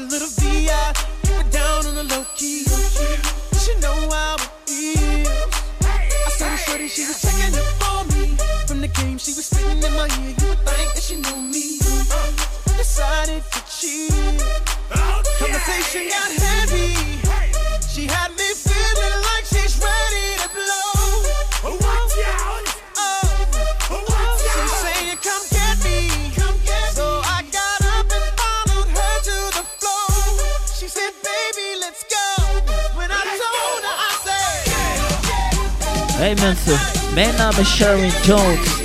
a little VI, keep it down on the low key. She know how it feels. I the Shorty, she was checking up. Mensen, mijn naam is Sharon Jones.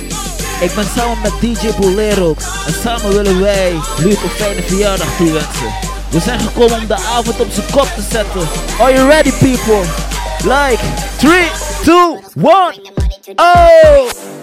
Ik ben samen met DJ Bolerox en samen willen wij Luc een fijne verjaardag toewensen. We zijn gekomen om de avond op zijn kop te zetten. Are you ready people? Like 3, 2, 1, oh!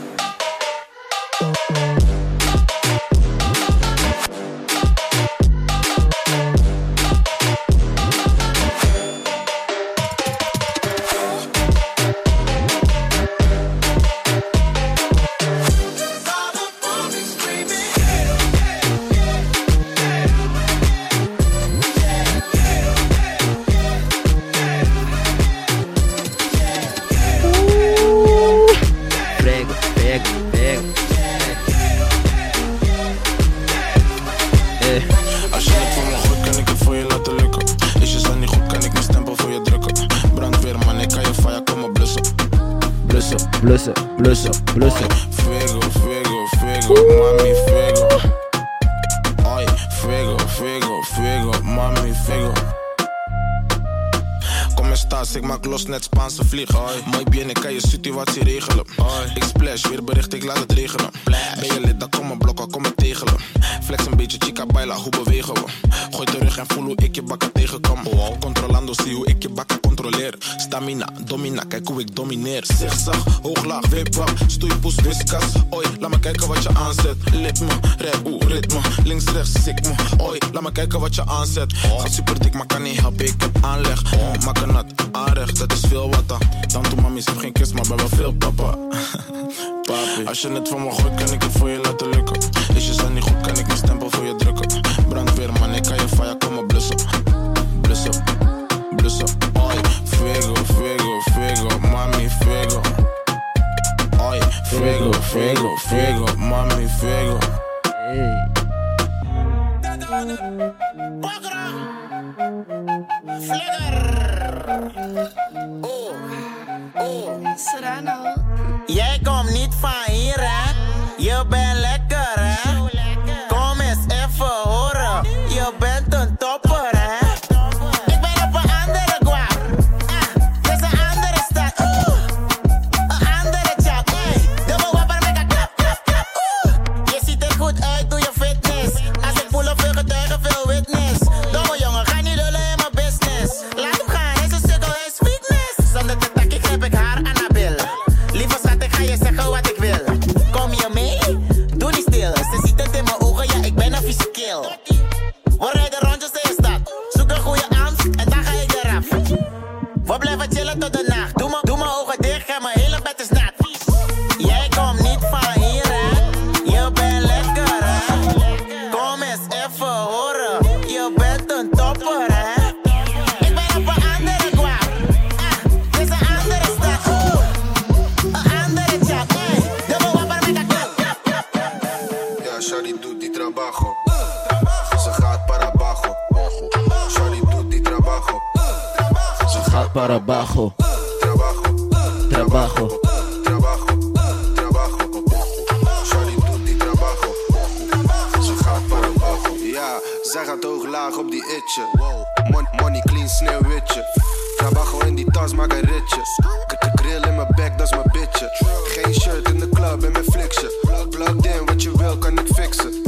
Blussen, blussen, los net Spaanse vlieg. Mooi bien, ik kan je situatie regelen. Ik splash, weer bericht, ik laat het regenen. Ben je lid, dan kom maar blokken, kom me tegelen. Flex een beetje, chica baila, hoe bewegen we? Gooi terug en voel hoe ik je bakken tegenkom. Controlando, zie hoe ik je bakken controleer. Stamina, domina, kijk hoe ik domineer. Zigzag, hooglaag, wipwag, stoeipoes, whiskas. Oi, laat me kijken wat je aanzet. Litme, rap, oeh, ritme. Links, rechts, ik me. Oi, laat me kijken wat je aanzet. Gaat super dik, maar kan niet helpen, ik heb aanleg. Maak een nat, aanrecht, dat is veel wat dan. Dan toe mami, heb geen kiss, maar ben wel veel papa. Papi. Als je het voor me gooit, kan ik het voor je laten lukken. Is je stand niet goed, kan ik mijn stempel voor je drukken. Brandweer, man, ik kan je fire komen blussen. Blussen, blussen. Oi, fuego, fuego, fuego, mami, fuego. Oi, fuego, fuego, fuego, mami, fuego. Hey. Para abajo, trabajo. trabajo. Zij gaat hoog laag op die itje. Mon money clean sneeuwwitje. Trabajo in die tas, maak een ritje. K- k- Grill in mijn bek, dat is mijn bitje. Geen shirt in de club en mijn fliksje. Plug in, wat je wil, kan ik fixen.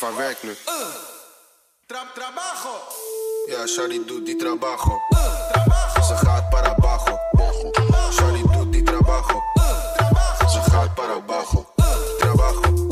Geef haar werk nu. trabajo. Ja, Shari doet die trabajo. Ze gaat para abajo. Shari doet die trabajo. Ze gaat para abajo. Trabajo.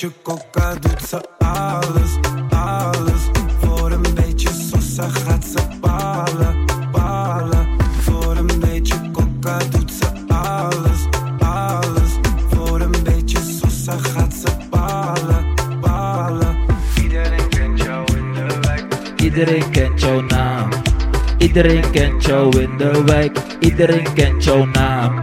Beetje coca doet ze alles, alles. Voor een beetje sosa gaat ze balen, balen. Voor een beetje coca doet ze alles, alles. Voor een beetje sosa gaat ze balen, balen. Iedereen kent jou in de wijk. Iedereen kent jouw naam. Iedereen kent jou in de wijk. Iedereen kent jouw naam.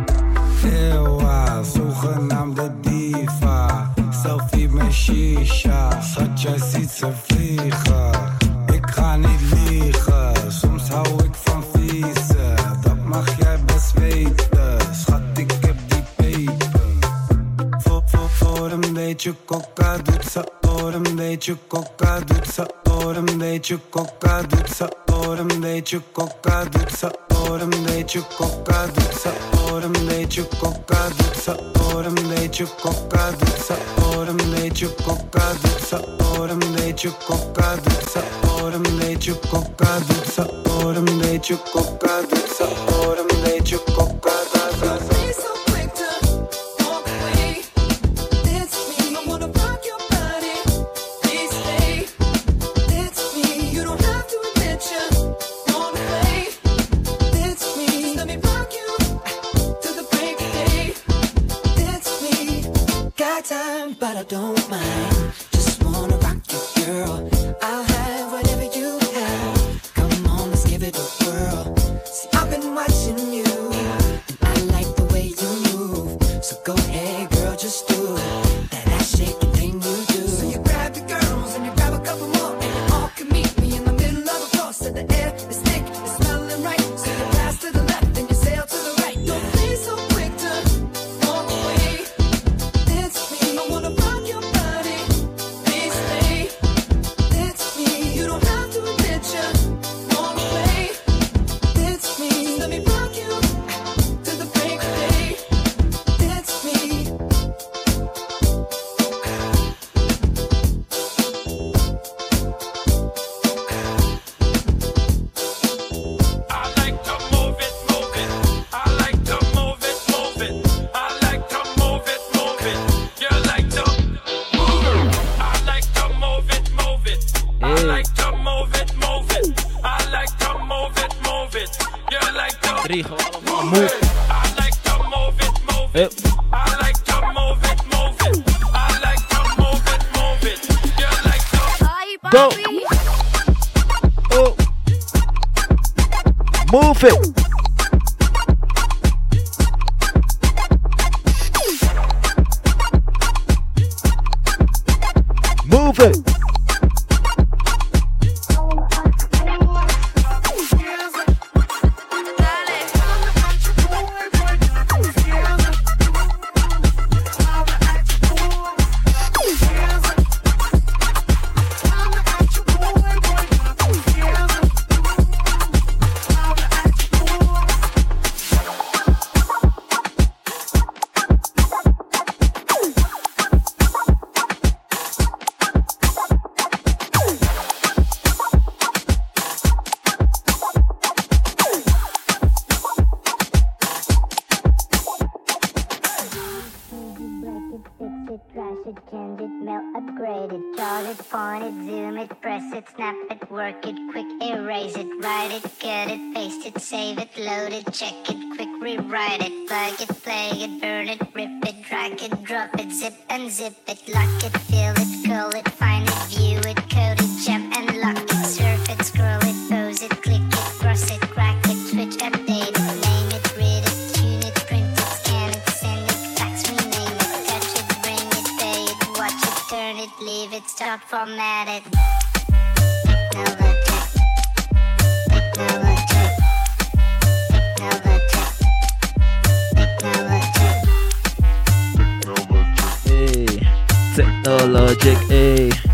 Deixa coca, doet sabor. Een beetje coca, doet sabor. me beetje coca, doet sabor. Een beetje coca, doet sabor. Een beetje coca, doet sabor. Een beetje coca, doet sabor. Een beetje coca, doet sabor. Een beetje coca, doet sabor. me beetje coca, doet sabor. Een beetje coca, doet sabor. So go ahead, girl, just do it. Move it. it, load it, check it, quick rewrite it, plug it, play it, burn it, rip it, drag it, drop it, zip and zip it, lock it, fill it, curl it, find it, view it, code it, jump and lock it, surf it, scroll it, pose it, click it, cross it, crack it, switch, update it, name it, read it, tune it, print it, scan it, send it, fax, rename it, touch it, bring it, pay it, watch it, turn it, leave it, stop, format it. Technologic, ayy.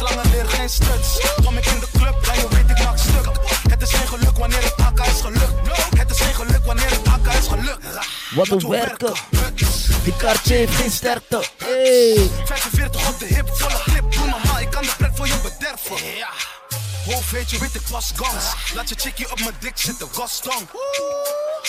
Slangen leer geen. Kom ik in de club, dan je weet ik maak stuk. Het is geen geluk wanneer het akka is gelukt. Het is geen geluk wanneer het akka is gelukt. Wat een werken. Die kaartje heeft geen sterkte. Hey. 45 op de hip, volle clip. Doe normaal, ik kan de pret voor je bederven. Hoofd weet je, weet ik was gans. Laat je chickie op mijn dik zitten, Gaston.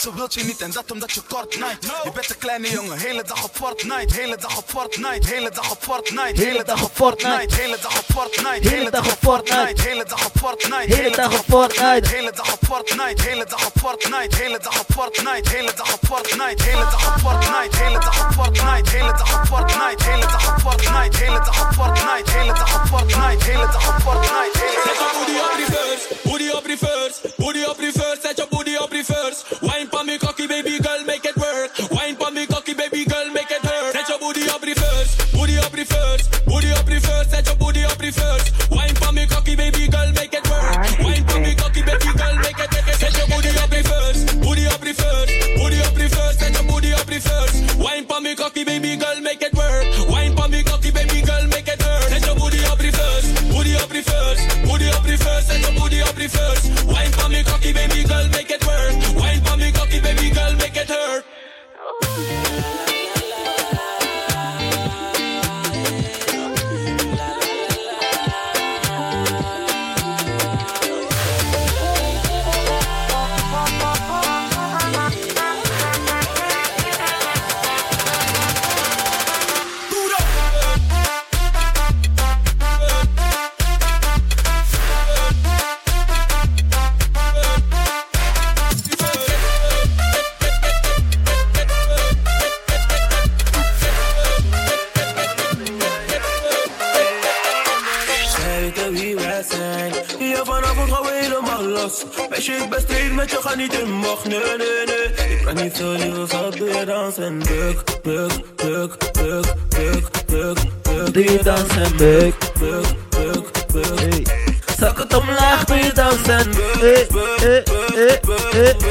Ze wilt je niet en dat omdat je kort night. No. Je bent een kleine jongen, hele dag op Fortnite. Hele dag op Fortnite, hele dag op Fortnite. Hele dag op Fortnite, hele dag op Fortnite. Hele dag op Fortnite, hele dag op Fortnite. Hele dag op Fortnite, hele dag op Fortnite. Hele dag op Fortnite, hele dag op Fortnite. Hele dag op Fortnite, hele dag op Fortnite. Hele dag op Fortnite, hele dag op Fortnite. Hele dag op Fortnite, hele dag op Fortnite. Hele dag op Fortnite, hele dag op Fortnite. Zet je booty op reverse, booty op reverse, booty op reverse. Zet je booty be. nee, nee, nee. Ik ben niet zo lief als doe dans en buk, buk, buk, buk, buk, buk. Doe je dans en buk, buk, buk, Zak het omlaag, je dansen buk, buk, buk.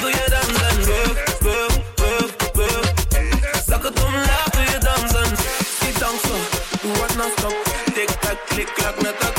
Doe je dans en buk, buk, buk, buk. Zak het omlaag, doe je dans stop Tik-tak, klik-klak met dat.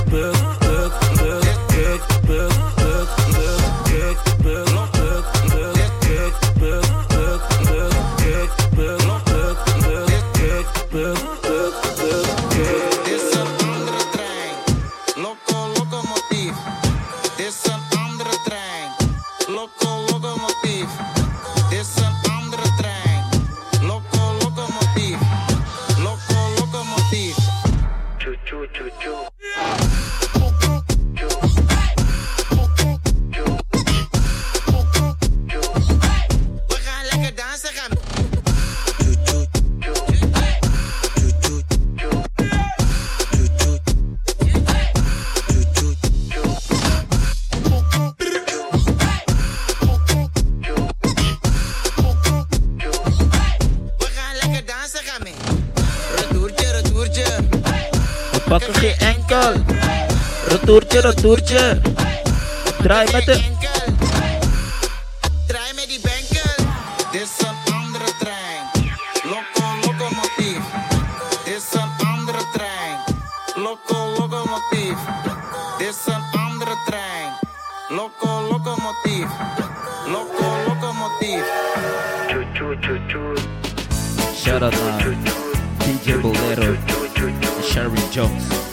como pif. Pakken geen enkel. Retourtje, retourtje. Draai met de... Jones.